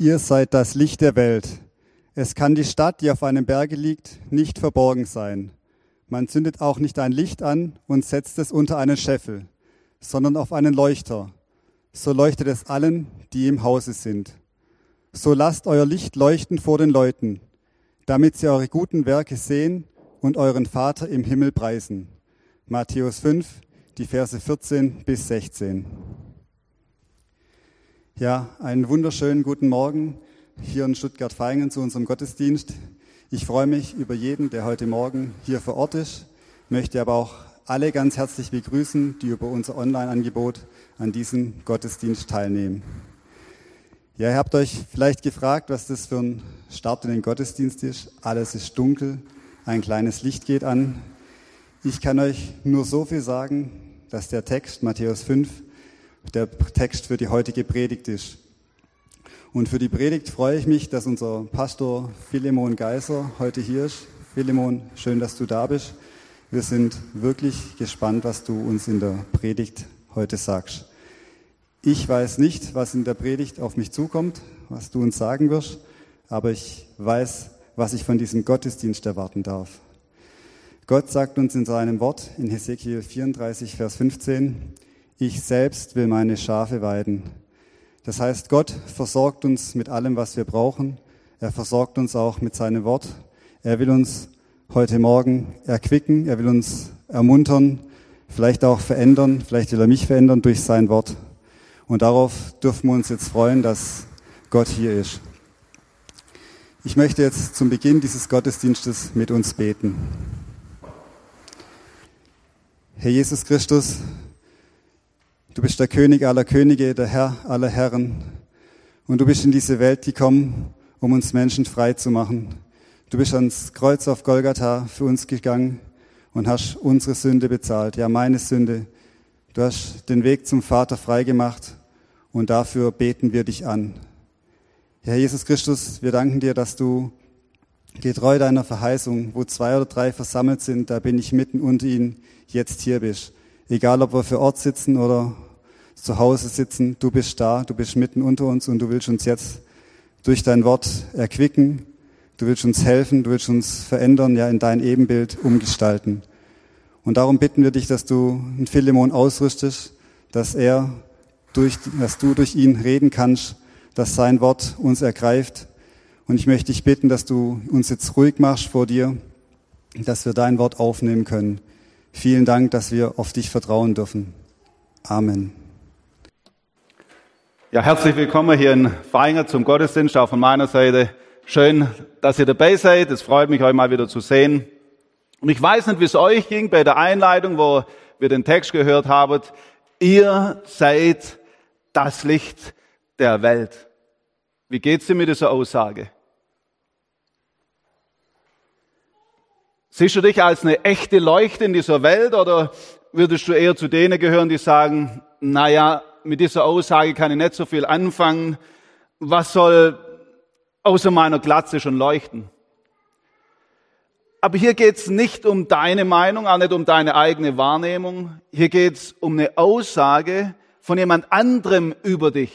Ihr seid das Licht der Welt. Es kann die Stadt, die auf einem Berge liegt, nicht verborgen sein. Man zündet auch nicht ein Licht an und setzt es unter einen Scheffel, sondern auf einen Leuchter. So leuchtet es allen, die im Hause sind. So lasst euer Licht leuchten vor den Leuten, damit sie eure guten Werke sehen und euren Vater im Himmel preisen. Matthäus 5, die Verse 14 bis 16. Ja, einen wunderschönen guten Morgen hier in Stuttgart-Feingen zu unserem Gottesdienst. Ich freue mich über jeden, der heute Morgen hier vor Ort ist, möchte aber auch alle ganz herzlich begrüßen, die über unser Online-Angebot an diesem Gottesdienst teilnehmen. Ja, ihr habt euch vielleicht gefragt, was das für ein Start in den Gottesdienst ist. Alles ist dunkel, ein kleines Licht geht an. Ich kann euch nur so viel sagen, dass der Text Matthäus 5 der Text für die heutige Predigt ist. Und für die Predigt freue ich mich, dass unser Pastor Philemon Geiser heute hier ist. Philemon, schön, dass du da bist. Wir sind wirklich gespannt, was du uns in der Predigt heute sagst. Ich weiß nicht, was in der Predigt auf mich zukommt, was du uns sagen wirst, aber ich weiß, was ich von diesem Gottesdienst erwarten darf. Gott sagt uns in seinem Wort in Hesekiel 34, Vers 15, ich selbst will meine Schafe weiden. Das heißt, Gott versorgt uns mit allem, was wir brauchen. Er versorgt uns auch mit seinem Wort. Er will uns heute Morgen erquicken. Er will uns ermuntern, vielleicht auch verändern. Vielleicht will er mich verändern durch sein Wort. Und darauf dürfen wir uns jetzt freuen, dass Gott hier ist. Ich möchte jetzt zum Beginn dieses Gottesdienstes mit uns beten. Herr Jesus Christus, Du bist der König aller Könige, der Herr aller Herren. Und du bist in diese Welt gekommen, um uns Menschen frei zu machen. Du bist ans Kreuz auf Golgatha für uns gegangen und hast unsere Sünde bezahlt, ja meine Sünde. Du hast den Weg zum Vater frei gemacht und dafür beten wir dich an. Herr Jesus Christus, wir danken dir, dass du getreu deiner Verheißung, wo zwei oder drei versammelt sind, da bin ich mitten unter ihnen, jetzt hier bist. Egal, ob wir für Ort sitzen oder zu Hause sitzen, du bist da, du bist mitten unter uns und du willst uns jetzt durch dein Wort erquicken, du willst uns helfen, du willst uns verändern, ja in dein Ebenbild umgestalten. Und darum bitten wir dich, dass du einen Philemon ausrüstest, dass er durch, dass du durch ihn reden kannst, dass sein Wort uns ergreift. Und ich möchte dich bitten, dass du uns jetzt ruhig machst vor dir, dass wir dein Wort aufnehmen können. Vielen Dank, dass wir auf dich vertrauen dürfen. Amen. Ja, herzlich willkommen hier in Feinger zum Gottesdienst, auch von meiner Seite. Schön, dass ihr dabei seid. Es freut mich, euch mal wieder zu sehen. Und ich weiß nicht, wie es euch ging bei der Einleitung, wo wir den Text gehört haben. Ihr seid das Licht der Welt. Wie geht's dir mit dieser Aussage? Siehst du dich als eine echte Leuchte in dieser Welt oder würdest du eher zu denen gehören, die sagen, naja, mit dieser Aussage kann ich nicht so viel anfangen. Was soll außer meiner Glatze schon leuchten? Aber hier geht es nicht um deine Meinung, auch nicht um deine eigene Wahrnehmung. Hier geht es um eine Aussage von jemand anderem über dich.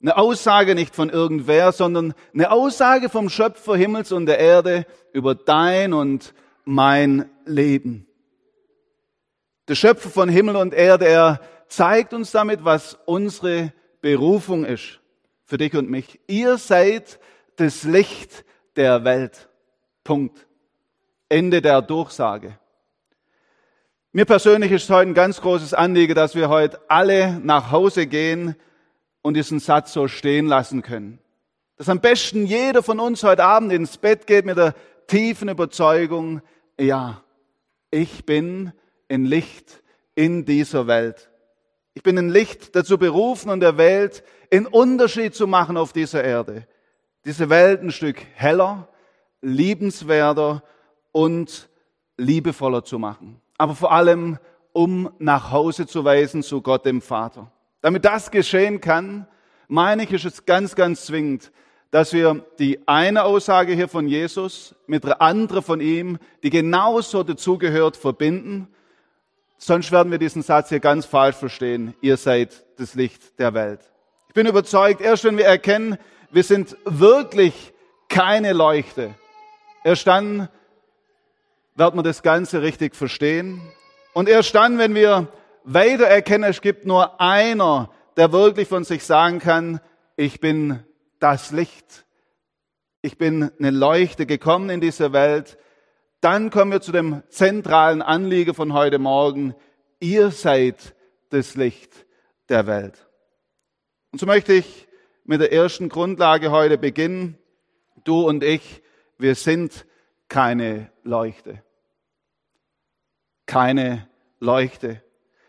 Eine Aussage nicht von irgendwer, sondern eine Aussage vom Schöpfer Himmels und der Erde über dein und mein Leben. Der Schöpfer von Himmel und Erde, er zeigt uns damit, was unsere Berufung ist für dich und mich. Ihr seid das Licht der Welt. Punkt. Ende der Durchsage. Mir persönlich ist heute ein ganz großes Anliegen, dass wir heute alle nach Hause gehen und diesen Satz so stehen lassen können. Dass am besten jeder von uns heute Abend ins Bett geht mit der tiefen Überzeugung, ja, ich bin ein Licht in dieser Welt. Ich bin ein Licht dazu berufen und der Welt einen Unterschied zu machen auf dieser Erde. Diese Welt ein Stück heller, liebenswerter und liebevoller zu machen. Aber vor allem, um nach Hause zu weisen zu Gott dem Vater. Damit das geschehen kann, meine ich, ist es ganz, ganz zwingend, dass wir die eine Aussage hier von Jesus mit der anderen von ihm, die genauso dazugehört, verbinden. Sonst werden wir diesen Satz hier ganz falsch verstehen. Ihr seid das Licht der Welt. Ich bin überzeugt, erst wenn wir erkennen, wir sind wirklich keine Leuchte. Erst dann wird man das Ganze richtig verstehen. Und erst dann, wenn wir weiter erkennen, es gibt nur einer, der wirklich von sich sagen kann, ich bin das Licht. Ich bin eine Leuchte gekommen in diese Welt. Dann kommen wir zu dem zentralen Anliegen von heute Morgen. Ihr seid das Licht der Welt. Und so möchte ich mit der ersten Grundlage heute beginnen. Du und ich, wir sind keine Leuchte. Keine Leuchte.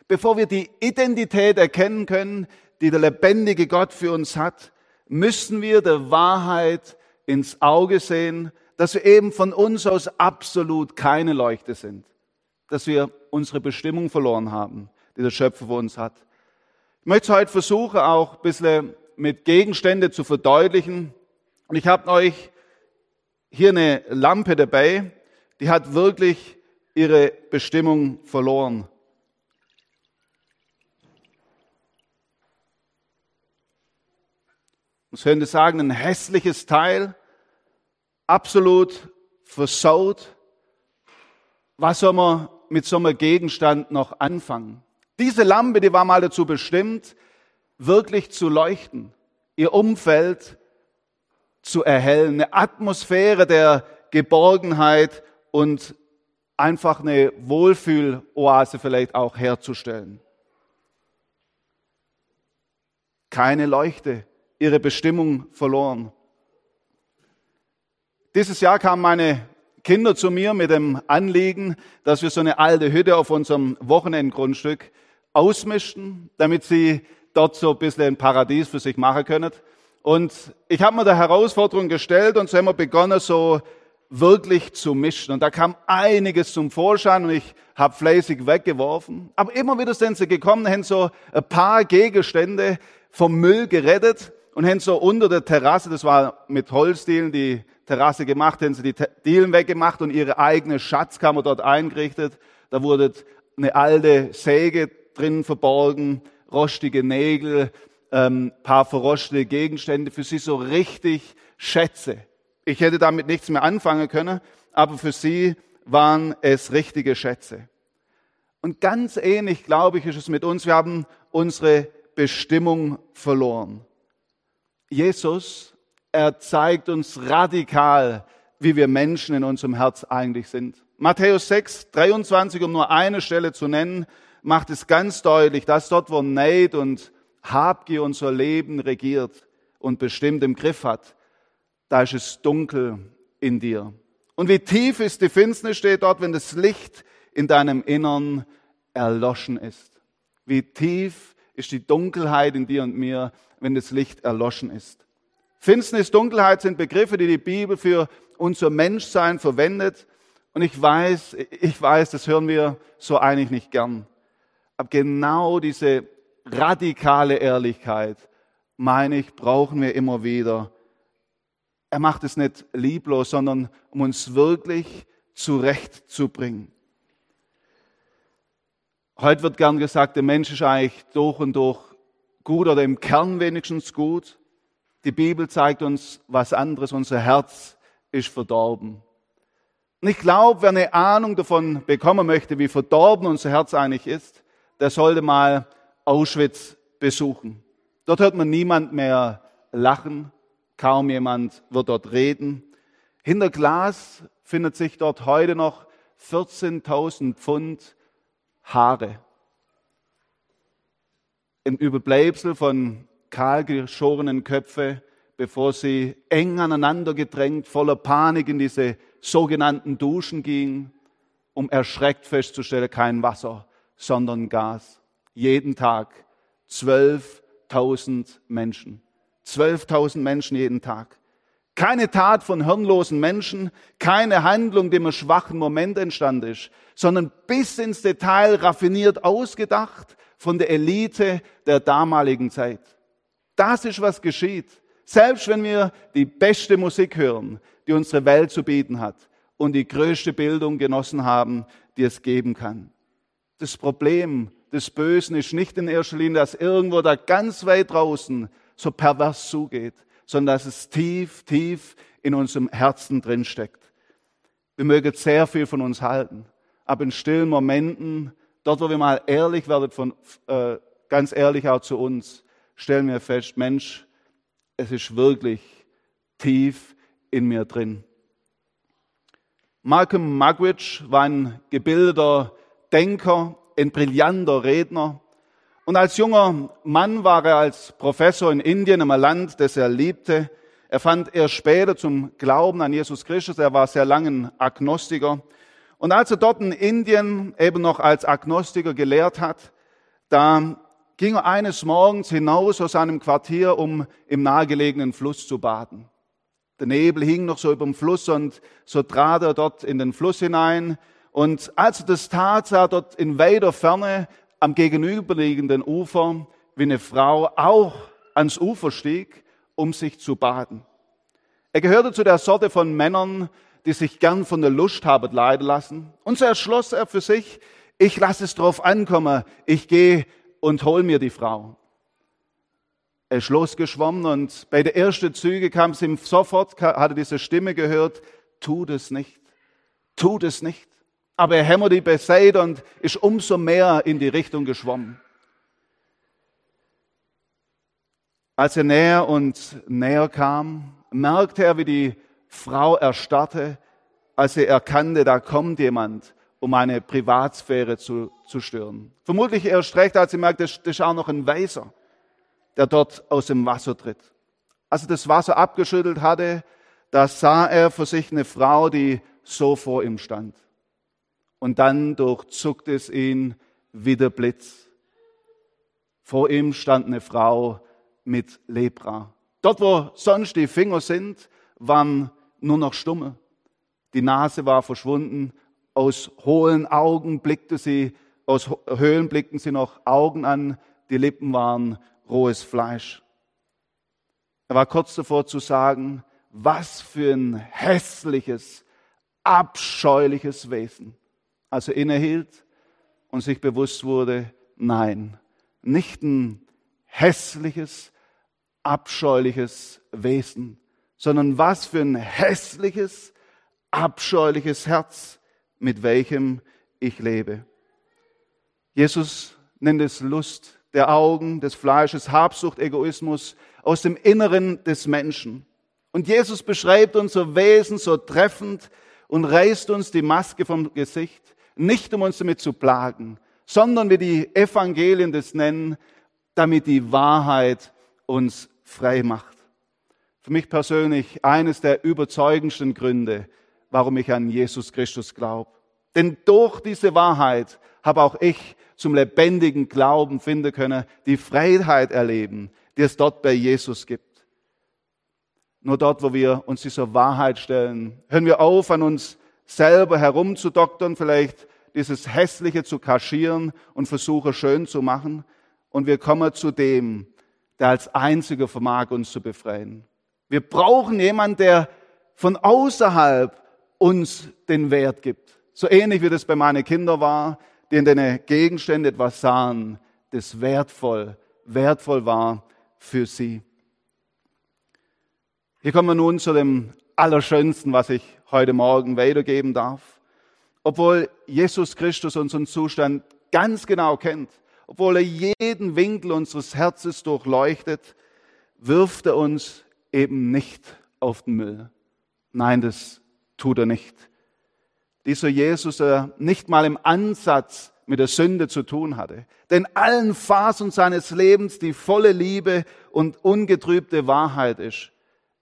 Bevor wir die Identität erkennen können, die der lebendige Gott für uns hat, müssen wir der Wahrheit ins Auge sehen, dass wir eben von uns aus absolut keine Leuchte sind, dass wir unsere Bestimmung verloren haben, die der Schöpfer für uns hat. Ich möchte heute versuchen, auch ein bisschen mit Gegenstände zu verdeutlichen. Und ich habe euch hier eine Lampe dabei, die hat wirklich ihre Bestimmung verloren. Man könnte sagen, ein hässliches Teil, absolut versaut. Was soll man mit so einem Gegenstand noch anfangen? Diese Lampe, die war mal dazu bestimmt, wirklich zu leuchten, ihr Umfeld zu erhellen, eine Atmosphäre der Geborgenheit und einfach eine Wohlfühloase vielleicht auch herzustellen. Keine Leuchte, ihre Bestimmung verloren. Dieses Jahr kamen meine Kinder zu mir mit dem Anliegen, dass wir so eine alte Hütte auf unserem Wochenendgrundstück ausmischten, damit sie dort so ein bisschen ein Paradies für sich machen können. Und ich habe mir der Herausforderung gestellt und so haben wir begonnen, so wirklich zu mischen. Und da kam einiges zum Vorschein und ich habe fleißig weggeworfen. Aber immer wieder sind sie gekommen, haben so ein paar Gegenstände vom Müll gerettet und haben so unter der Terrasse, das war mit Holzdielen die Terrasse gemacht, haben sie die Dielen weggemacht und ihre eigene Schatzkammer dort eingerichtet. Da wurde eine alte Säge drin verborgen, rostige Nägel, ähm, paar verrostete Gegenstände, für sie so richtig Schätze. Ich hätte damit nichts mehr anfangen können, aber für sie waren es richtige Schätze. Und ganz ähnlich, glaube ich, ist es mit uns. Wir haben unsere Bestimmung verloren. Jesus, er zeigt uns radikal, wie wir Menschen in unserem Herz eigentlich sind. Matthäus 6, 23, um nur eine Stelle zu nennen, macht es ganz deutlich, dass dort, wo Neid und Habgier unser Leben regiert und bestimmt im Griff hat, da ist es dunkel in dir. Und wie tief ist die Finsternis, steht dort, wenn das Licht in deinem Innern erloschen ist. Wie tief ist die Dunkelheit in dir und mir, wenn das Licht erloschen ist. Finsternis, Dunkelheit sind Begriffe, die die Bibel für unser Menschsein verwendet. Und ich weiß, ich weiß, das hören wir so eigentlich nicht gern. Aber genau diese radikale Ehrlichkeit, meine ich, brauchen wir immer wieder. Er macht es nicht lieblos, sondern um uns wirklich zurechtzubringen. Heute wird gern gesagt, der Mensch ist eigentlich durch und durch gut oder im Kern wenigstens gut. Die Bibel zeigt uns was anderes. Unser Herz ist verdorben. Und ich glaube, wer eine Ahnung davon bekommen möchte, wie verdorben unser Herz eigentlich ist, der sollte mal Auschwitz besuchen. Dort hört man niemand mehr lachen, kaum jemand wird dort reden. Hinter Glas findet sich dort heute noch 14.000 Pfund Haare ein Überbleibsel von kahlgeschorenen Köpfe, bevor sie eng aneinander gedrängt, voller Panik in diese sogenannten Duschen gingen, um erschreckt festzustellen, kein Wasser, sondern Gas. Jeden Tag 12.000 Menschen. 12.000 Menschen jeden Tag. Keine Tat von hirnlosen Menschen, keine Handlung, die im schwachen Moment entstanden ist, sondern bis ins Detail raffiniert ausgedacht, von der Elite der damaligen Zeit. Das ist, was geschieht. Selbst wenn wir die beste Musik hören, die unsere Welt zu bieten hat und die größte Bildung genossen haben, die es geben kann. Das Problem des Bösen ist nicht in erster Linie, dass irgendwo da ganz weit draußen so pervers zugeht, sondern dass es tief, tief in unserem Herzen drin steckt. Wir mögen sehr viel von uns halten, aber in stillen Momenten, dort wo wir mal ehrlich werden, von, äh, ganz ehrlich auch zu uns, stellen wir fest, Mensch, es ist wirklich tief in mir drin. Malcolm Muggeridge war ein gebildeter Denker, ein brillanter Redner. Und als junger Mann war er als Professor in Indien, einem Land, das er liebte. Er fand erst später zum Glauben an Jesus Christus. Er war sehr lange ein Agnostiker. Und als er dort in Indien eben noch als Agnostiker gelehrt hat, da ging er eines Morgens hinaus aus seinem Quartier, um im nahegelegenen Fluss zu baden. Der Nebel hing noch so über dem Fluss und so trat er dort in den Fluss hinein. Und als er das tat, sah er dort in weiter Ferne am gegenüberliegenden Ufer, wie eine Frau auch ans Ufer stieg, um sich zu baden. Er gehörte zu der Sorte von Männern, die sich gern von der Lust haben leiden lassen. Und so erschloss er für sich, ich lasse es drauf ankommen, ich gehe und hol mir die Frau. Er ist losgeschwommen und bei der ersten Züge kam es ihm sofort, hatte diese Stimme gehört, tu das nicht, tu das nicht. Aber er hämmert die beiseite und ist umso mehr in die Richtung geschwommen. Als er näher und näher kam, merkte er, wie die Frau erstarrte, als er erkannte, da kommt jemand, um eine Privatsphäre zu, zu stören. Vermutlich erst recht, als er merkt, das ist auch noch ein Weiser der dort aus dem Wasser tritt. Als er das Wasser abgeschüttelt hatte, da sah er für sich eine Frau, die so vor ihm stand. Und dann durchzuckte es ihn wie der Blitz. Vor ihm stand eine Frau mit Lepra. Dort, wo sonst die Finger sind, waren nur noch Stumme. Die Nase war verschwunden. Aus hohlen Augen blickte sie, aus Höhlen blickten sie noch Augen an. Die Lippen waren rohes Fleisch. Er war kurz davor zu sagen, was für ein hässliches, abscheuliches Wesen. Als er innehielt und sich bewusst wurde, nein, nicht ein hässliches, abscheuliches Wesen, sondern was für ein hässliches, abscheuliches Herz, mit welchem ich lebe. Jesus nennt es Lust der Augen, des Fleisches, Habsucht, Egoismus aus dem Inneren des Menschen. Und Jesus beschreibt unser Wesen so treffend und reißt uns die Maske vom Gesicht, nicht um uns damit zu plagen, sondern wie die Evangelien das nennen, damit die Wahrheit uns frei macht. Für mich persönlich eines der überzeugendsten Gründe, warum ich an Jesus Christus glaube. Denn durch diese Wahrheit habe auch ich zum lebendigen Glauben finden können, die Freiheit erleben, die es dort bei Jesus gibt. Nur dort, wo wir uns dieser Wahrheit stellen, hören wir auf, an uns selber herumzudoktern, vielleicht dieses Hässliche zu kaschieren und versuchen schön zu machen. Und wir kommen zu dem, der als einziger vermag, uns zu befreien. Wir brauchen jemanden, der von außerhalb uns den Wert gibt. So ähnlich wie das bei meinen Kindern war, die in den Gegenständen etwas sahen, das wertvoll, wertvoll war für sie. Hier kommen wir nun zu dem Allerschönsten, was ich heute Morgen weitergeben darf. Obwohl Jesus Christus unseren Zustand ganz genau kennt, obwohl er jeden Winkel unseres Herzens durchleuchtet, wirft er uns eben nicht auf den Müll. Nein, das tut er nicht dieser Jesus, der nicht mal im Ansatz mit der Sünde zu tun hatte. Denn allen Phasen seines Lebens die volle Liebe und ungetrübte Wahrheit ist.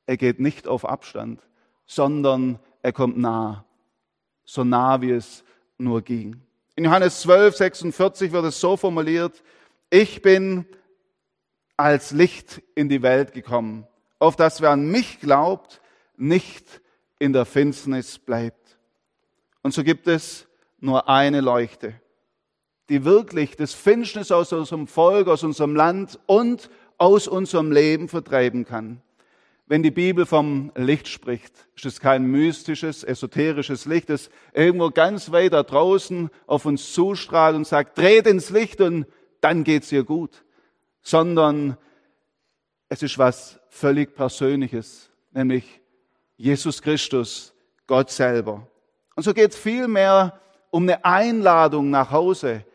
Er geht nicht auf Abstand, sondern er kommt nah. So nah, wie es nur ging. In Johannes 12, 46 wird es so formuliert, ich bin als Licht in die Welt gekommen, auf das wer an mich glaubt, nicht in der Finsternis bleibt. Und so gibt es nur eine Leuchte, die wirklich das Finsternis aus unserem Volk, aus unserem Land und aus unserem Leben vertreiben kann. Wenn die Bibel vom Licht spricht, ist es kein mystisches, esoterisches Licht, das irgendwo ganz weit da draußen auf uns zustrahlt und sagt, dreht ins Licht und dann geht's ihr gut, sondern es ist was völlig Persönliches, nämlich Jesus Christus, Gott selber. Und so geht es vielmehr um eine Einladung nach Hause,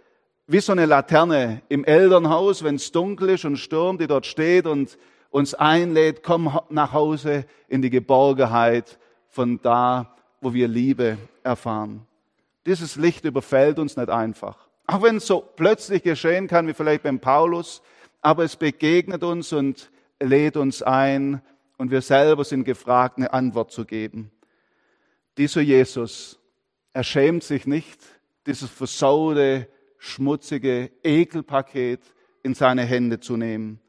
wie so eine Laterne im Elternhaus, wenn es dunkel ist und stürmt, die dort steht und uns einlädt, komm nach Hause in die Geborgenheit von da, wo wir Liebe erfahren. Dieses Licht überfällt uns nicht einfach. Auch wenn es so plötzlich geschehen kann, wie vielleicht beim Paulus, aber es begegnet uns und lädt uns ein und wir selber sind gefragt, eine Antwort zu geben. Dieser Jesus, er schämt sich nicht, dieses versaute, schmutzige Ekelpaket in seine Hände zu nehmen.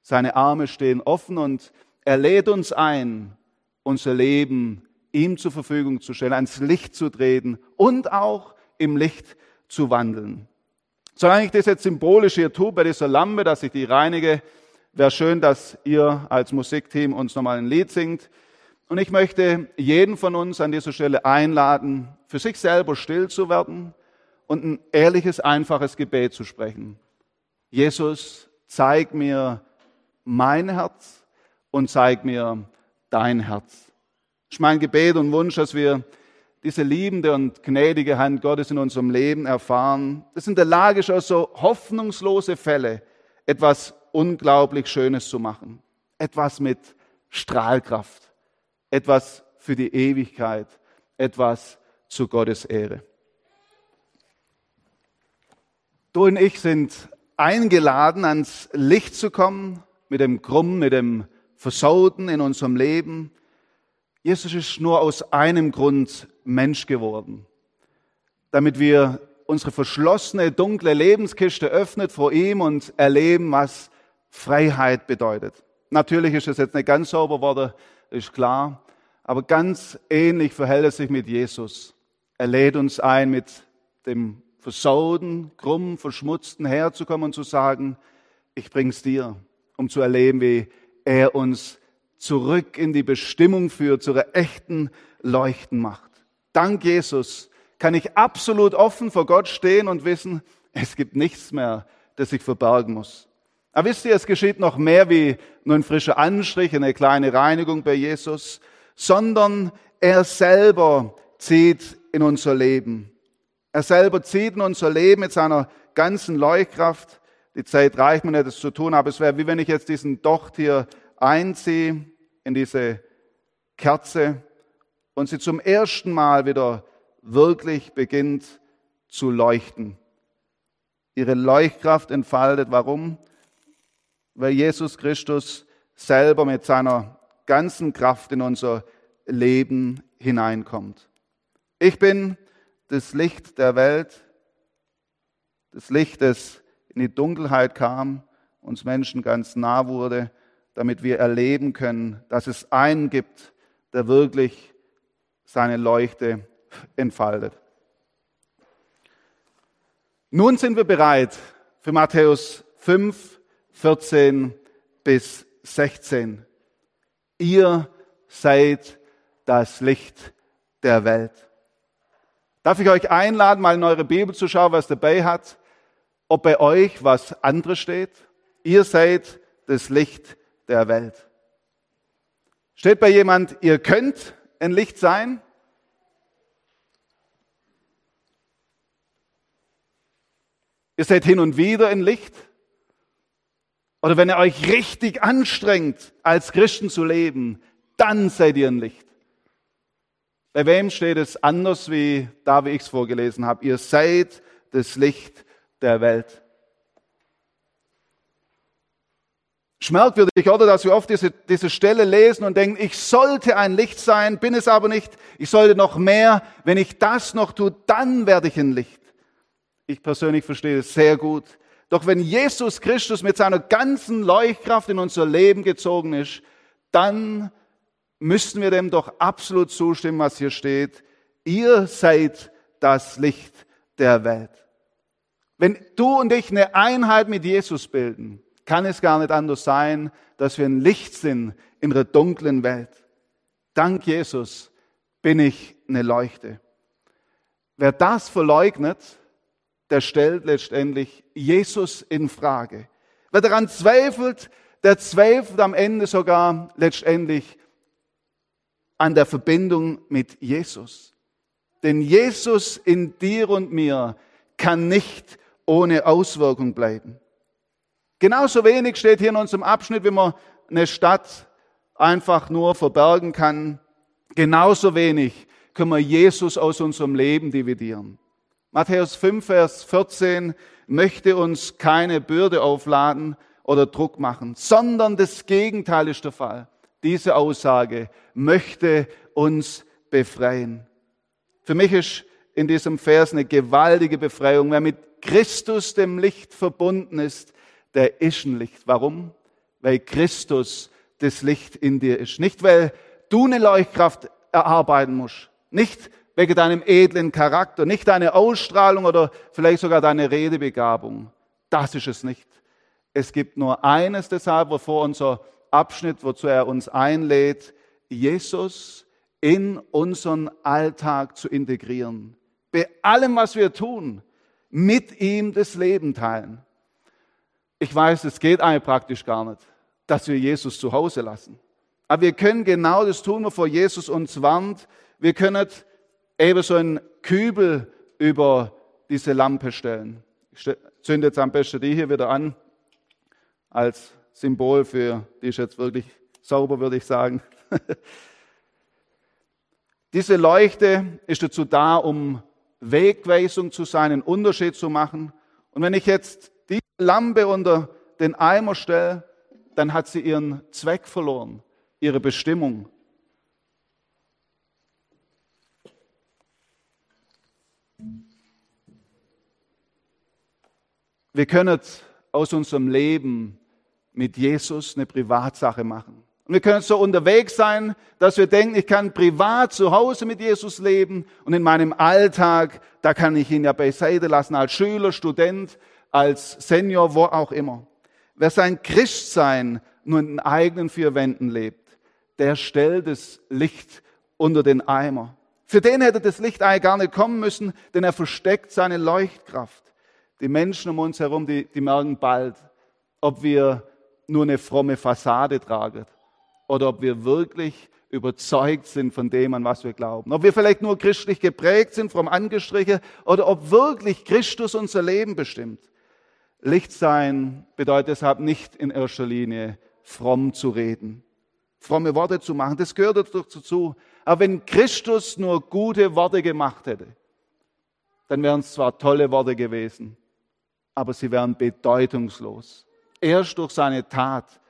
Seine Arme stehen offen und er lädt uns ein, unser Leben ihm zur Verfügung zu stellen, ans Licht zu treten und auch im Licht zu wandeln. Solange ich das jetzt symbolisch hier tue bei dieser Lampe, dass ich die reinige, wäre schön, dass ihr als Musikteam uns nochmal ein Lied singt. Und ich möchte jeden von uns an dieser Stelle einladen, für sich selber still zu werden und ein ehrliches, einfaches Gebet zu sprechen. Jesus, zeig mir mein Herz und zeig mir dein Herz. Das ist mein Gebet und Wunsch, dass wir diese liebende und gnädige Hand Gottes in unserem Leben erfahren. Das in der Lage ist, so hoffnungslose Fälle etwas unglaublich Schönes zu machen. Etwas mit Strahlkraft. Etwas für die Ewigkeit. Etwas zu Gottes Ehre. Du und ich sind eingeladen, ans Licht zu kommen, mit dem Krumm, mit dem Versauten in unserem Leben. Jesus ist nur aus einem Grund Mensch geworden, damit wir unsere verschlossene, dunkle Lebenskiste öffnet vor ihm und erleben, was Freiheit bedeutet. Natürlich ist es jetzt nicht ganz sauber worden, ist klar, aber ganz ähnlich verhält es sich mit Jesus. Er lädt uns ein, mit dem versauten, krumm, verschmutzten herzukommen und zu sagen, ich bring's dir, um zu erleben, wie er uns zurück in die Bestimmung führt, zu einer echten Leuchten macht. Dank Jesus kann ich absolut offen vor Gott stehen und wissen, es gibt nichts mehr, das ich verbergen muss. Aber wisst ihr, es geschieht noch mehr wie nur ein frischer Anstrich, eine kleine Reinigung bei Jesus, sondern er selber zieht in unser Leben. Er selber zieht in unser Leben mit seiner ganzen Leuchtkraft. Die Zeit reicht mir nicht, das zu tun, aber es wäre wie wenn ich jetzt diesen Docht hier einziehe in diese Kerze und sie zum ersten Mal wieder wirklich beginnt zu leuchten. Ihre Leuchtkraft entfaltet. Warum? Weil Jesus Christus selber mit seiner ganzen Kraft in unser Leben hineinkommt. Ich bin das Licht der Welt, das Licht, das in die Dunkelheit kam, uns Menschen ganz nah wurde, damit wir erleben können, dass es einen gibt, der wirklich seine Leuchte entfaltet. Nun sind wir bereit für Matthäus 5, 14 bis 16. Ihr seid das Licht der Welt. Darf ich euch einladen, mal in eure Bibel zu schauen, was dabei hat, ob bei euch was anderes steht? Ihr seid das Licht der Welt. Steht bei jemand, ihr könnt ein Licht sein? Ihr seid hin und wieder ein Licht? Oder wenn ihr euch richtig anstrengt, als Christen zu leben, dann seid ihr ein Licht. Bei wem steht es anders, wie da, wie ich es vorgelesen habe? Ihr seid das Licht der Welt. Schmerkwürdig, oder? Dass wir oft diese, diese Stelle lesen und denken, ich sollte ein Licht sein, bin es aber nicht. Ich sollte noch mehr. Wenn ich das noch tue, dann werde ich ein Licht. Ich persönlich verstehe es sehr gut. Doch wenn Jesus Christus mit seiner ganzen Leuchtkraft in unser Leben gezogen ist, dann müssten wir dem doch absolut zustimmen, was hier steht. Ihr seid das Licht der Welt. Wenn du und ich eine Einheit mit Jesus bilden, kann es gar nicht anders sein, dass wir ein Licht sind in der dunklen Welt. Dank Jesus bin ich eine Leuchte. Wer das verleugnet, der stellt letztendlich Jesus in Frage. Wer daran zweifelt, Der zweifelt am Ende sogar letztendlich an der Verbindung mit Jesus. Denn Jesus in dir und mir kann nicht ohne Auswirkung bleiben. Genauso wenig steht hier in unserem Abschnitt, wie man eine Stadt einfach nur verbergen kann. Genauso wenig können wir Jesus aus unserem Leben dividieren. Matthäus 5, Vers 14 möchte uns keine Bürde aufladen oder Druck machen, sondern das Gegenteil ist der Fall. Diese Aussage möchte uns befreien. Für mich ist in diesem Vers eine gewaltige Befreiung. Wer mit Christus, dem Licht, verbunden ist, der ist ein Licht. Warum? Weil Christus das Licht in dir ist. Nicht, weil du eine Leuchtkraft erarbeiten musst. Nicht wegen deinem edlen Charakter, nicht deine Ausstrahlung oder vielleicht sogar deine Redebegabung. Das ist es nicht. Es gibt nur eines deshalb, wovor unser Abschnitt, wozu er uns einlädt, Jesus in unseren Alltag zu integrieren. Bei allem, was wir tun, mit ihm das Leben teilen. Ich weiß, es geht eigentlich praktisch gar nicht, dass wir Jesus zu Hause lassen. Aber wir können genau das tun, wovor Jesus uns warnt. Wir können eben so einen Kübel über diese Lampe stellen. Ich zünde jetzt am besten die hier wieder an, als Symbol für, die ist jetzt wirklich sauber, würde ich sagen. diese Leuchte ist dazu da, um Wegweisung zu sein, einen Unterschied zu machen. Und wenn ich jetzt die Lampe unter den Eimer stelle, dann hat sie ihren Zweck verloren, ihre Bestimmung. Wir können aus unserem Leben mit Jesus eine Privatsache machen. Und wir können so unterwegs sein, dass wir denken, ich kann privat zu Hause mit Jesus leben und in meinem Alltag, da kann ich ihn ja beiseite lassen, als Schüler, Student, als Senior, wo auch immer. Wer sein Christsein nur in den eigenen vier Wänden lebt, der stellt das Licht unter den Eimer. Für den hätte das Licht eigentlich gar nicht kommen müssen, denn er versteckt seine Leuchtkraft. Die Menschen um uns herum, die, die merken bald, ob wir nur eine fromme Fassade tragen oder ob wir wirklich überzeugt sind von dem, an was wir glauben. Ob wir vielleicht nur christlich geprägt sind, fromm angestrichen, oder ob wirklich Christus unser Leben bestimmt. Licht sein bedeutet deshalb nicht in erster Linie fromm zu reden, fromme Worte zu machen. Das gehört dazu. Aber wenn Christus nur gute Worte gemacht hätte, dann wären es zwar tolle Worte gewesen, aber sie wären bedeutungslos. Erst durch seine Tat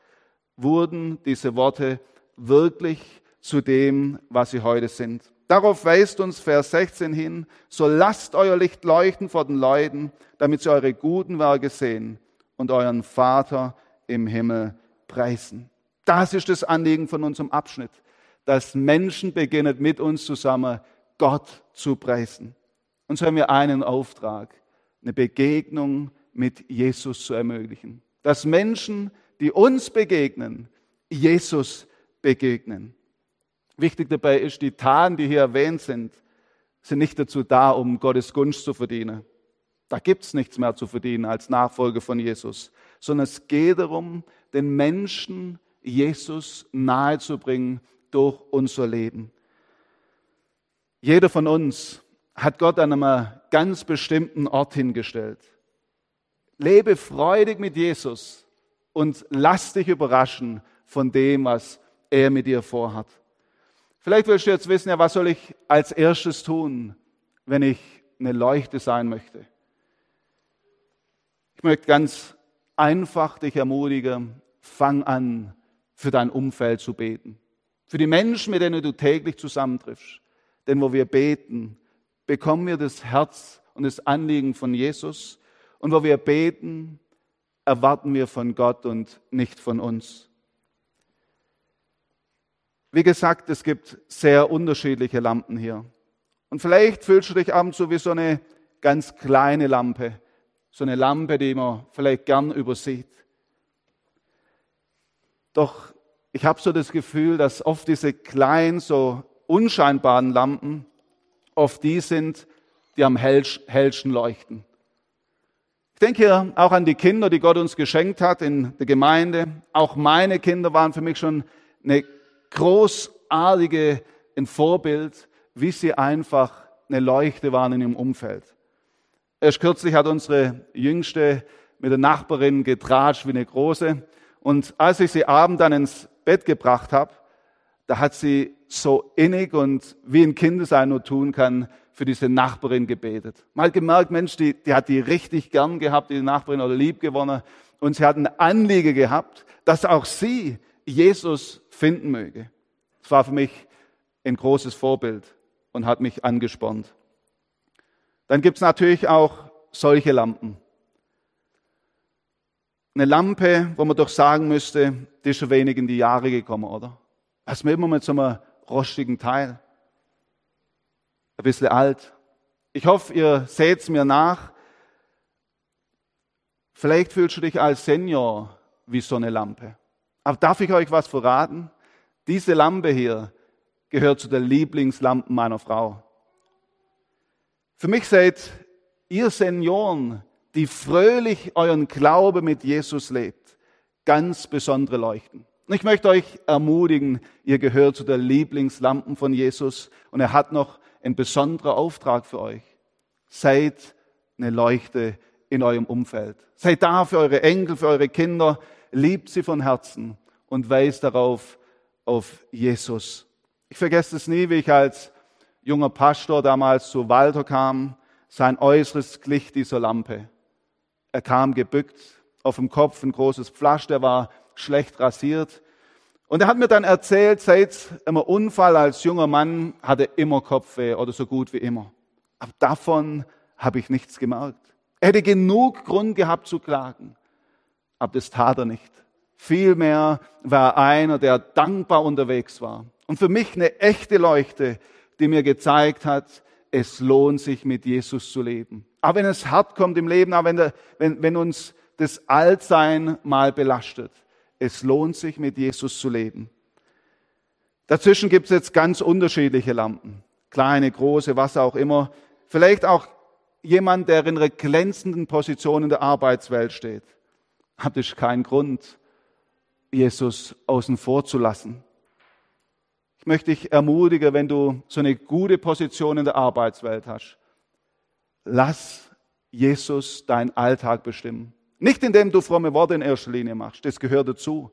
wurden diese Worte wirklich zu dem, was sie heute sind. Darauf weist uns Vers 16 hin, so lasst euer Licht leuchten vor den Leuten, damit sie eure guten Werke sehen und euren Vater im Himmel preisen. Das ist das Anliegen von unserem Abschnitt, dass Menschen beginnen mit uns zusammen Gott zu preisen. Und so haben wir einen Auftrag, eine Begegnung mit Jesus zu ermöglichen. Dass Menschen, die uns begegnen, Jesus begegnen. Wichtig dabei ist, die Taten, die hier erwähnt sind, sind nicht dazu da, um Gottes Gunst zu verdienen. Da gibt es nichts mehr zu verdienen als Nachfolger von Jesus, sondern es geht darum, den Menschen Jesus nahezubringen durch unser Leben. Jeder von uns hat Gott an einem ganz bestimmten Ort hingestellt. Lebe freudig mit Jesus und lass dich überraschen von dem, was er mit dir vorhat. Vielleicht willst du jetzt wissen, ja, was soll ich als erstes tun, wenn ich eine Leuchte sein möchte? Ich möchte ganz einfach dich ermutigen, fang an, für dein Umfeld zu beten. Für die Menschen, mit denen du täglich zusammentriffst. Denn wo wir beten, bekommen wir das Herz und das Anliegen von Jesus und wo wir beten, erwarten wir von Gott und nicht von uns. Wie gesagt, es gibt sehr unterschiedliche Lampen hier. Und vielleicht fühlst du dich abends so wie so eine ganz kleine Lampe, so eine Lampe, die man vielleicht gern übersieht. Doch ich habe so das Gefühl, dass oft diese kleinen, so unscheinbaren Lampen oft die sind, die am hellsten leuchten Ich denke hier auch an die Kinder, die Gott uns geschenkt hat in der Gemeinde. Auch meine Kinder waren für mich schon eine großartige, ein Vorbild, wie sie einfach eine Leuchte waren in ihrem Umfeld. Erst kürzlich hat unsere Jüngste mit der Nachbarin getratscht wie eine große. Und als ich sie abend dann ins Bett gebracht habe, da hat sie so innig und wie ein Kind es nur tun kann, für diese Nachbarin gebetet. Hat gemerkt, Mensch, die, die hat die richtig gern gehabt, die Nachbarin oder lieb gewonnen. Und sie hat ein Anliege gehabt, dass auch sie Jesus finden möge. Das war für mich ein großes Vorbild und hat mich angespornt. Dann gibt es natürlich auch solche Lampen. Eine Lampe, wo man doch sagen müsste, die ist schon wenig in die Jahre gekommen, oder? Was wir immer mit so einem rostigen Teil ein bisschen alt. Ich hoffe, ihr seht es mir nach. Vielleicht fühlst du dich als Senior wie so eine Lampe. Aber darf ich euch was verraten? Diese Lampe hier gehört zu den Lieblingslampen meiner Frau. Für mich seid ihr Senioren, die fröhlich euren Glaube mit Jesus lebt, ganz besondere Leuchten. Und ich möchte euch ermutigen, ihr gehört zu den Lieblingslampen von Jesus und er hat noch ein besonderer Auftrag für euch. Seid eine Leuchte in eurem Umfeld. Seid da für eure Enkel, für eure Kinder. Liebt sie von Herzen und weist darauf auf Jesus. Ich vergesse es nie, wie ich als junger Pastor damals zu Walter kam. Sein Äußeres glich dieser Lampe. Er kam gebückt, auf dem Kopf ein großes Pflasch, der war schlecht rasiert. Und er hat mir dann erzählt, seit einem Unfall als junger Mann hatte er immer Kopfweh oder so gut wie immer. Aber davon habe ich nichts gemerkt. Er hätte genug Grund gehabt zu klagen. Aber das tat er nicht. Vielmehr war er einer, der dankbar unterwegs war. Und für mich eine echte Leuchte, die mir gezeigt hat, es lohnt sich mit Jesus zu leben. Aber wenn es hart kommt im Leben, aber wenn, der, wenn, wenn uns das Altsein mal belastet, es lohnt sich, mit Jesus zu leben. Dazwischen gibt es jetzt ganz unterschiedliche Lampen. Kleine, große, was auch immer. Vielleicht auch jemand, der in einer glänzenden Position in der Arbeitswelt steht. Hat es keinen Grund, Jesus außen vor zu lassen. Ich möchte dich ermutigen, wenn du so eine gute Position in der Arbeitswelt hast. Lass Jesus deinen Alltag bestimmen. Nicht indem du fromme Worte in erster Linie machst, das gehört dazu,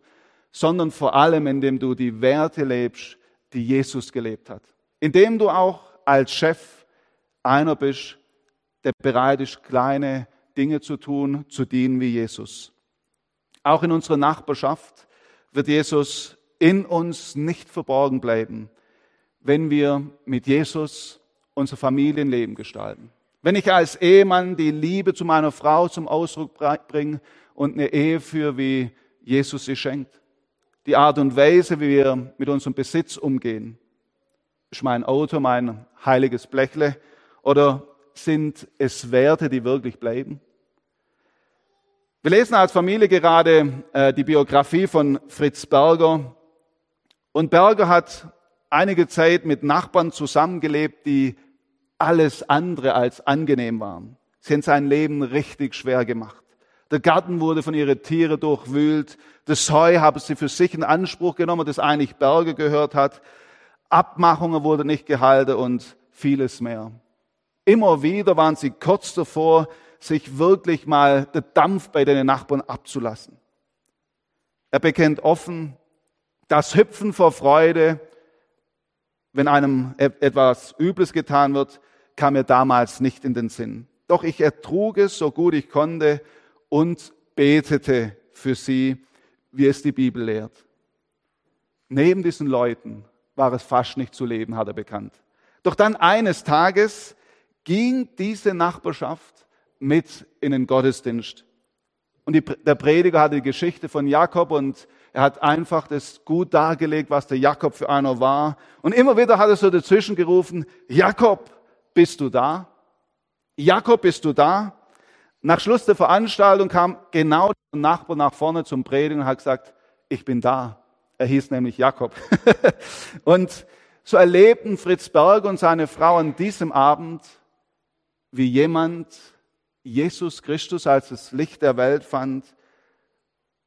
sondern vor allem indem du die Werte lebst, die Jesus gelebt hat. Indem du auch als Chef einer bist, der bereit ist, kleine Dinge zu tun, zu dienen wie Jesus. Auch in unserer Nachbarschaft wird Jesus in uns nicht verborgen bleiben, wenn wir mit Jesus unser Familienleben gestalten. Wenn ich als Ehemann die Liebe zu meiner Frau zum Ausdruck bringe und eine Ehe für, wie Jesus sie schenkt. Die Art und Weise, wie wir mit unserem Besitz umgehen. Ist mein Auto mein heiliges Blechle? Oder sind es Werte, die wirklich bleiben? Wir lesen als Familie gerade äh, die Biografie von Fritz Berger. Und Berger hat einige Zeit mit Nachbarn zusammengelebt, die alles andere als angenehm waren. Sie haben sein Leben richtig schwer gemacht. Der Garten wurde von ihren Tieren durchwühlt. Das Heu haben sie für sich in Anspruch genommen, das eigentlich Berge gehört hat. Abmachungen wurden nicht gehalten und vieles mehr. Immer wieder waren sie kurz davor, sich wirklich mal der Dampf bei den Nachbarn abzulassen. Er bekennt offen, das Hüpfen vor Freude, wenn einem etwas Übles getan wird, kam mir damals nicht in den Sinn. Doch ich ertrug es so gut ich konnte und betete für sie, wie es die Bibel lehrt. Neben diesen Leuten war es fast nicht zu leben, hat er bekannt. Doch dann eines Tages ging diese Nachbarschaft mit in den Gottesdienst. Und die, der Prediger hatte die Geschichte von Jakob und er hat einfach das gut dargelegt, was der Jakob für einer war. Und immer wieder hat er so dazwischen gerufen, Jakob, bist du da? Jakob, bist du da? Nach Schluss der Veranstaltung kam genau der Nachbar nach vorne zum Predigen und hat gesagt, ich bin da. Er hieß nämlich Jakob. und so erlebten Fritz Berg und seine Frau an diesem Abend, wie jemand Jesus Christus als das Licht der Welt fand.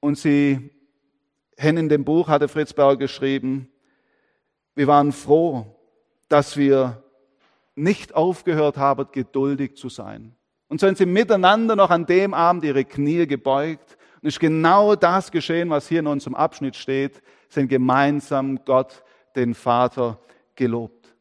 Und sie, hin in dem Buch hatte Fritz Berg geschrieben, wir waren froh, dass wir nicht aufgehört haben, geduldig zu sein. Und so sind sie miteinander noch an dem Abend ihre Knie gebeugt. Und ist genau das geschehen, was hier in unserem Abschnitt steht, sind gemeinsam Gott, den Vater, gelobt.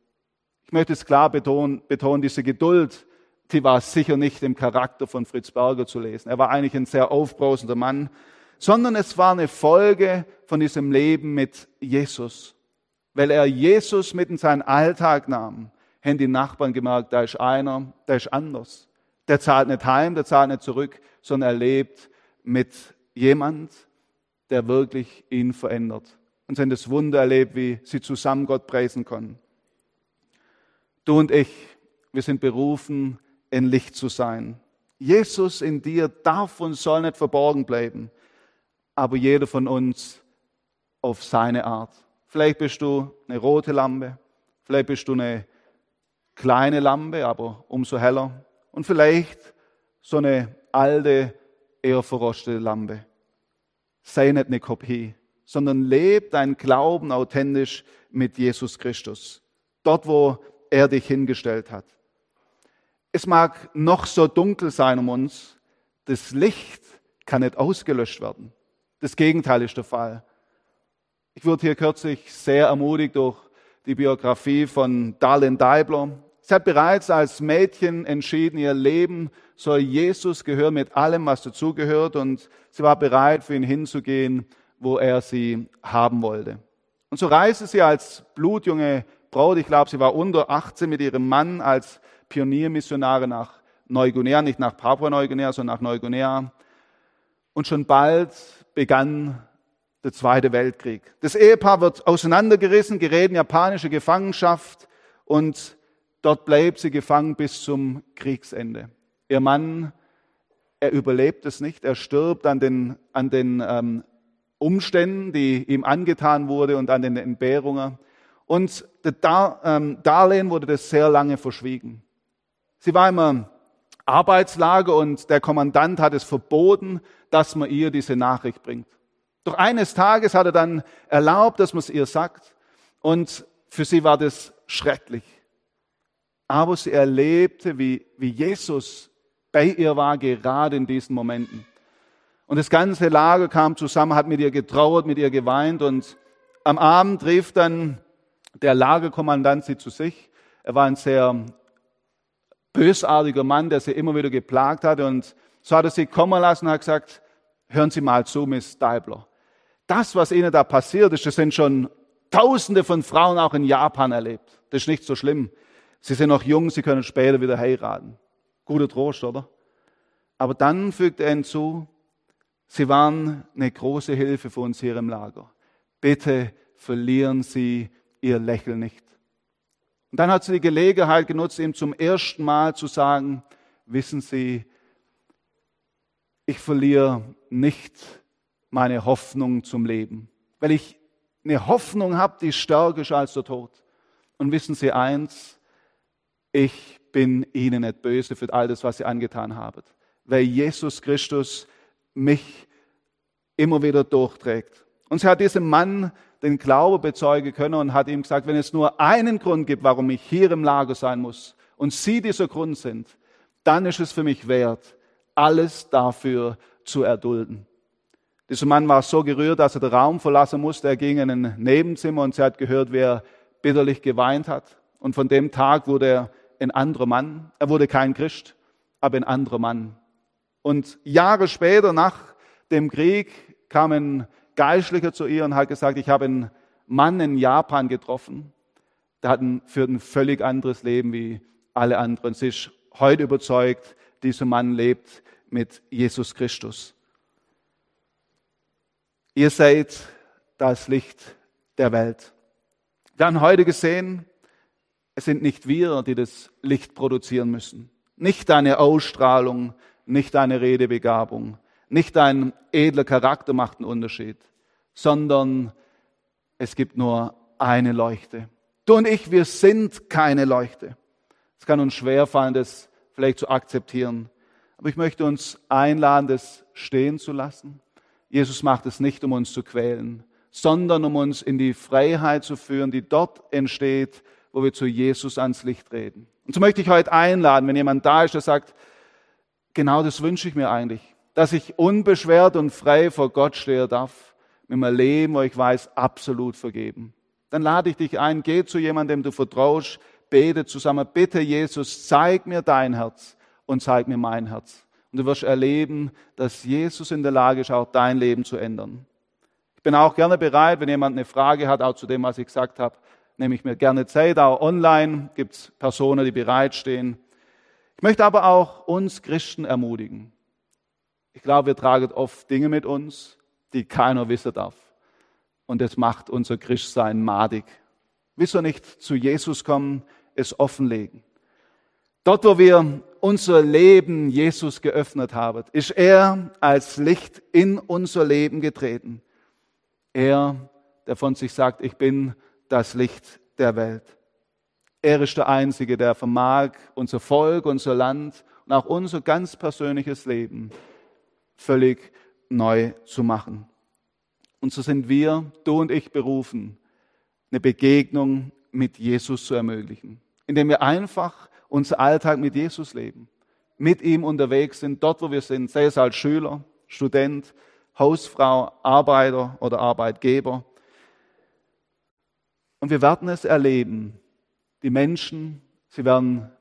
Ich möchte es klar betonen, betonen, diese Geduld, die war sicher nicht im Charakter von Fritz Berger zu lesen. Er war eigentlich ein sehr aufbrausender Mann, sondern es war eine Folge von diesem Leben mit Jesus. Weil er Jesus mit in seinen Alltag nahm, haben die Nachbarn gemerkt, da ist einer, der ist anders. Der zahlt nicht heim, der zahlt nicht zurück, sondern er lebt mit jemand, der wirklich ihn verändert. Und sie haben das Wunder erlebt, wie sie zusammen Gott preisen können. Du und ich, wir sind berufen, ein Licht zu sein. Jesus in dir darf und soll nicht verborgen bleiben, aber jeder von uns auf seine Art. Vielleicht bist du eine rote Lampe, vielleicht bist du eine kleine Lampe, aber umso heller. Und vielleicht so eine alte, eher verrostete Lampe. Sei nicht eine Kopie, sondern lebe dein Glauben authentisch mit Jesus Christus. Dort, wo er dich hingestellt hat. Es mag noch so dunkel sein um uns, das Licht kann nicht ausgelöscht werden. Das Gegenteil ist der Fall. Ich wurde hier kürzlich sehr ermutigt durch die Biografie von Darlene Deibler. Sie hat bereits als Mädchen entschieden, ihr Leben soll Jesus gehören mit allem, was dazugehört. Und sie war bereit, für ihn hinzugehen, wo er sie haben wollte. Und so reiste sie als blutjunge Braut, ich glaube, sie war unter 18 mit ihrem Mann als Pioniermissionare nach Neuguinea, nicht nach Papua-Neuguinea, sondern nach Neuguinea. Und schon bald begann der Zweite Weltkrieg. Das Ehepaar wird auseinandergerissen, gerät in japanische Gefangenschaft und dort bleibt sie gefangen bis zum Kriegsende. Ihr Mann, er überlebt es nicht, er stirbt an den, an den ähm, Umständen, die ihm angetan wurde und an den Entbehrungen. Und Dar, ähm, Darlehen wurde das sehr lange verschwiegen. Sie war im Arbeitslager und der Kommandant hat es verboten, dass man ihr diese Nachricht bringt. Doch eines Tages hat er dann erlaubt, dass man es ihr sagt. Und für sie war das schrecklich. Aber sie erlebte, wie, wie Jesus bei ihr war, gerade in diesen Momenten. Und das ganze Lager kam zusammen, hat mit ihr getrauert, mit ihr geweint. Und am Abend rief dann der Lagerkommandant sie zu sich. Er war ein sehr bösartiger Mann, der sie immer wieder geplagt hatte. Und so hat er sie kommen lassen und hat gesagt, hören Sie mal zu, Miss Deibler. Das, was Ihnen da passiert ist, das sind schon Tausende von Frauen auch in Japan erlebt. Das ist nicht so schlimm. Sie sind noch jung, Sie können später wieder heiraten. Guter Trost, oder? Aber dann fügt er hinzu, Sie waren eine große Hilfe für uns hier im Lager. Bitte verlieren Sie Ihr Lächeln nicht. Und dann hat sie die Gelegenheit genutzt, ihm zum ersten Mal zu sagen, wissen Sie, ich verliere nicht meine Hoffnung zum Leben, weil ich eine Hoffnung habe, die stärker ist als der Tod. Und wissen Sie eins, ich bin Ihnen nicht böse für all das, was Sie angetan haben, weil Jesus Christus mich immer wieder durchträgt. Und sie hat diesem Mann den Glaube bezeugen können und hat ihm gesagt, wenn es nur einen Grund gibt, warum ich hier im Lager sein muss und Sie dieser Grund sind, dann ist es für mich wert, alles dafür zu erdulden. Dieser Mann war so gerührt, dass er den Raum verlassen musste. Er ging in ein Nebenzimmer und sie hat gehört, wie er bitterlich geweint hat. Und von dem Tag wurde er ein anderer Mann. Er wurde kein Christ, aber ein anderer Mann. Und Jahre später, nach dem Krieg, kam ein Geistlicher zu ihr und hat gesagt, ich habe einen Mann in Japan getroffen, der hat ein, führt ein völlig anderes Leben wie alle anderen. Sie ist heute überzeugt, dieser Mann lebt mit Jesus Christus. Ihr seid das Licht der Welt. Wir haben heute gesehen, es sind nicht wir, die das Licht produzieren müssen. Nicht deine Ausstrahlung, nicht deine Redebegabung, nicht dein edler Charakter macht einen Unterschied, sondern es gibt nur eine Leuchte. Du und ich, wir sind keine Leuchte. Es kann uns schwerfallen, das vielleicht zu akzeptieren. Aber ich möchte uns einladen, das stehen zu lassen. Jesus macht es nicht, um uns zu quälen, sondern um uns in die Freiheit zu führen, die dort entsteht, wo wir zu Jesus ans Licht reden. Und so möchte ich heute einladen, wenn jemand da ist, der sagt, genau das wünsche ich mir eigentlich, dass ich unbeschwert und frei vor Gott stehen darf, mit meinem Leben, wo ich weiß, absolut vergeben. Dann lade ich dich ein, geh zu jemandem, dem du vertraust, bete zusammen, bitte Jesus, zeig mir dein Herz und zeig mir mein Herz. Und du wirst erleben, dass Jesus in der Lage ist, auch dein Leben zu ändern. Ich bin auch gerne bereit, wenn jemand eine Frage hat, auch zu dem, was ich gesagt habe, nehme ich mir gerne Zeit. Auch online gibt es Personen, die bereitstehen. Ich möchte aber auch uns Christen ermutigen. Ich glaube, wir tragen oft Dinge mit uns, die keiner wissen darf. Und das macht unser Christsein madig. Wieso nicht zu Jesus kommen, es offenlegen? Dort, wo wir unser Leben Jesus geöffnet haben, ist er als Licht in unser Leben getreten. Er, der von sich sagt, ich bin das Licht der Welt. Er ist der Einzige, der vermag, unser Volk, unser Land und auch unser ganz persönliches Leben völlig neu zu machen. Und so sind wir, du und ich, berufen, eine Begegnung mit Jesus zu ermöglichen, indem wir einfach unser Alltag mit Jesus leben, mit ihm unterwegs sind, dort wo wir sind, sei es als Schüler, Student, Hausfrau, Arbeiter oder Arbeitgeber. Und wir werden es erleben. Die Menschen, sie werden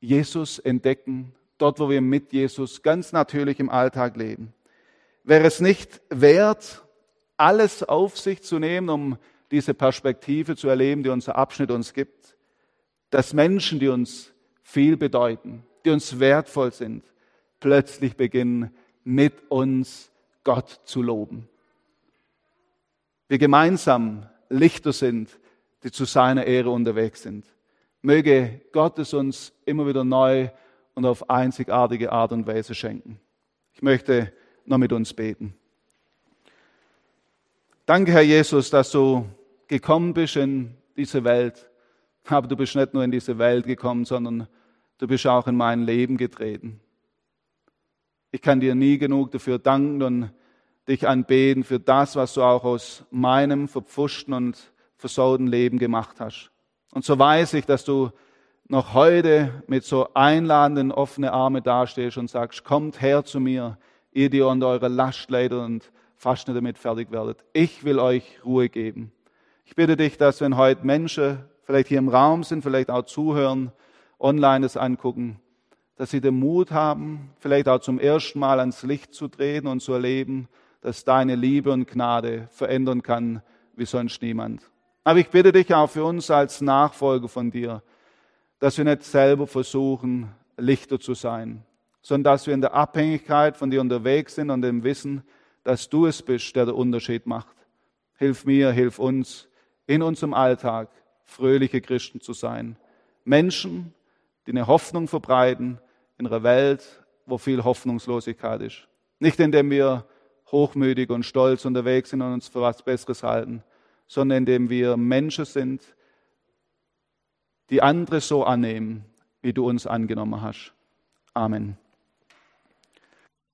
Jesus entdecken, dort wo wir mit Jesus ganz natürlich im Alltag leben. Wäre es nicht wert, alles auf sich zu nehmen, um diese Perspektive zu erleben, die unser Abschnitt uns gibt, dass Menschen, die uns viel bedeuten, die uns wertvoll sind, plötzlich beginnen, mit uns Gott zu loben. Wir gemeinsam Lichter sind, die zu seiner Ehre unterwegs sind. Möge Gott es uns immer wieder neu und auf einzigartige Art und Weise schenken. Ich möchte noch mit uns beten. Danke, Herr Jesus, dass du gekommen bist in diese Welt. Aber du bist nicht nur in diese Welt gekommen, sondern du bist auch in mein Leben getreten. Ich kann dir nie genug dafür danken und dich anbeten für das, was du auch aus meinem verpfuschten und versauten Leben gemacht hast. Und so weiß ich, dass du noch heute mit so einladenden, offenen Arme dastehst und sagst, kommt her zu mir, ihr, die unter eurer Last leidet und fast nicht damit fertig werdet. Ich will euch Ruhe geben. Ich bitte dich, dass wenn heute Menschen vielleicht hier im Raum sind, vielleicht auch zuhören, online das angucken, dass sie den Mut haben, vielleicht auch zum ersten Mal ans Licht zu treten und zu erleben, dass deine Liebe und Gnade verändern kann wie sonst niemand. Aber ich bitte dich auch für uns als Nachfolger von dir, dass wir nicht selber versuchen, Lichter zu sein, sondern dass wir in der Abhängigkeit von dir unterwegs sind und dem Wissen, dass du es bist, der den Unterschied macht. Hilf mir, hilf uns, in unserem Alltag fröhliche Christen zu sein. Menschen, die eine Hoffnung verbreiten in einer Welt, wo viel Hoffnungslosigkeit ist. Nicht indem wir hochmütig und stolz unterwegs sind und uns für was Besseres halten, sondern indem wir Menschen sind, die andere so annehmen, wie du uns angenommen hast. Amen.